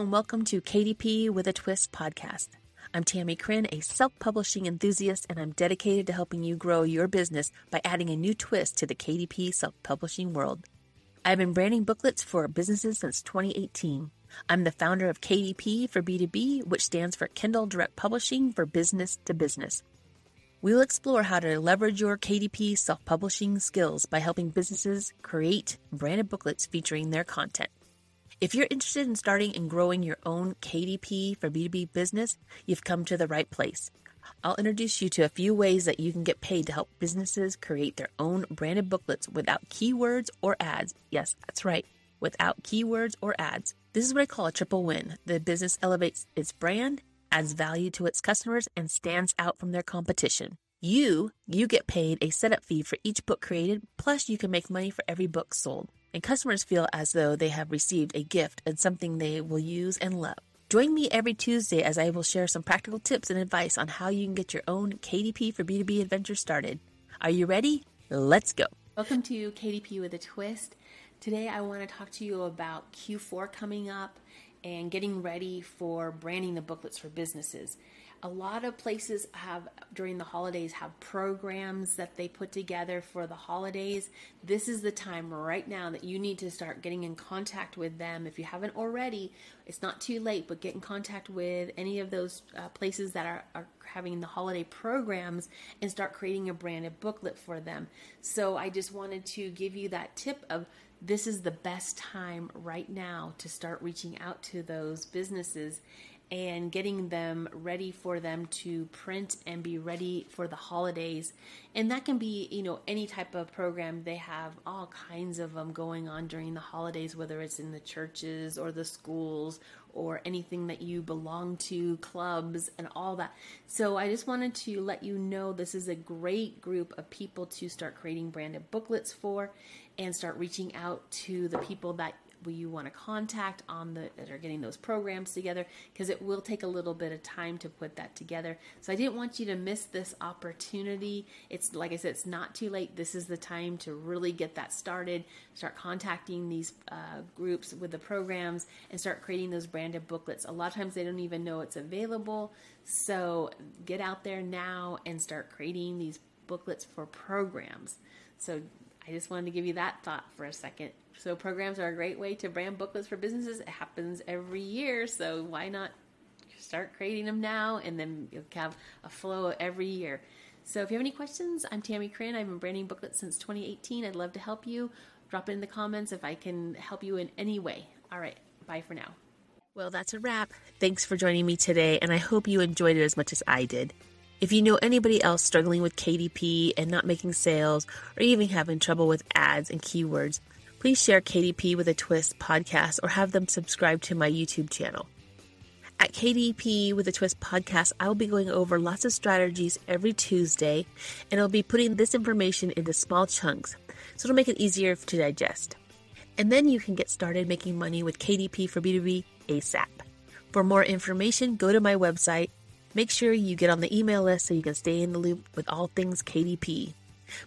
and welcome to KDP with a Twist podcast. I'm Tammie Chrin, a self publishing enthusiast, and I'm dedicated to helping you grow your business by adding a new twist to the KDP self publishing world. I've been branding booklets for businesses since 2018. I'm the founder of KDP for B2B, which stands for Kindle Direct Publishing for Business to Business. We'll explore how to leverage your KDP self publishing skills by helping businesses create branded booklets featuring their content. If you're interested in starting and growing your own KDP for B2B business, you've come to the right place. I'll introduce you to a few ways that you can get paid to help businesses create their own branded booklets without keywords or ads. Yes, that's right, without keywords or ads. This is what I call a triple win. The business elevates its brand adds value to its customers, and stands out from their competition. You, you get paid a setup fee for each book created, plus you can make money for every book sold. And customers feel as though they have received a gift and something they will use and love. Join me every Tuesday as I will share some practical tips and advice on how you can get your own KDP for B2B adventure started. Are you ready? Let's go. Welcome to KDP with a Twist. Today I want to talk to you about Q4 coming up and getting ready for branding the booklets for businesses. A lot of places have during the holidays have programs that they put together for the holidays. This is the time right now that you need to start getting in contact with them. If you haven't already, it's not too late, but get in contact with any of those uh, places that are, are having the holiday programs and start creating a branded booklet for them. So I just wanted to give you that tip of this is the best time right now to start reaching out to those businesses and getting them ready for them to print and be ready for the holidays. And that can be, you know, any type of program. They have all kinds of them going on during the holidays, whether it's in the churches or the schools or anything that you belong to, clubs and all that. So I just wanted to let you know this is a great group of people to start creating branded booklets for and start reaching out to the people that you want to contact on the that are getting those programs together because it will take a little bit of time to put that together. So I didn't want you to miss this opportunity. It's like I said, it's not too late. This is the time to really get that started. Start contacting these uh, groups with the programs and start creating those branded booklets. A lot of times they don't even know it's available. So get out there now and start creating these booklets for programs. So I just wanted to give you that thought for a second. So programs are a great way to brand booklets for businesses. It happens every year, so why not start creating them now and then you'll have a flow every year. So if you have any questions, I'm Tammie Chrin. I've been branding booklets since 2018. I'd love to help you. Drop it in the comments if I can help you in any way. All right, bye for now. Well, that's a wrap. Thanks for joining me today, and I hope you enjoyed it as much as I did. If you know anybody else struggling with KDP and not making sales, or even having trouble with ads and keywords, please share KDP with a Twist podcast or have them subscribe to my YouTube channel. At KDP with a Twist podcast, I will be going over lots of strategies every Tuesday, and I'll be putting this information into small chunks so it'll make it easier to digest. And then you can get started making money with KDP for B2B ASAP. For more information, go to my website Make sure you get on the email list so you can stay in the loop with all things KDP.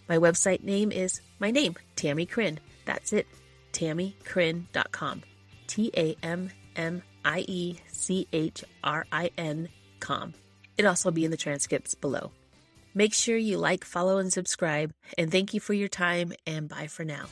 My website name is my name, Tammie Chrin. That's it, tammiechrin.com. T A M M I E C H R I N com. It'll also be in the transcripts below. Make sure you like, follow, and subscribe. And thank you for your time, and bye for now.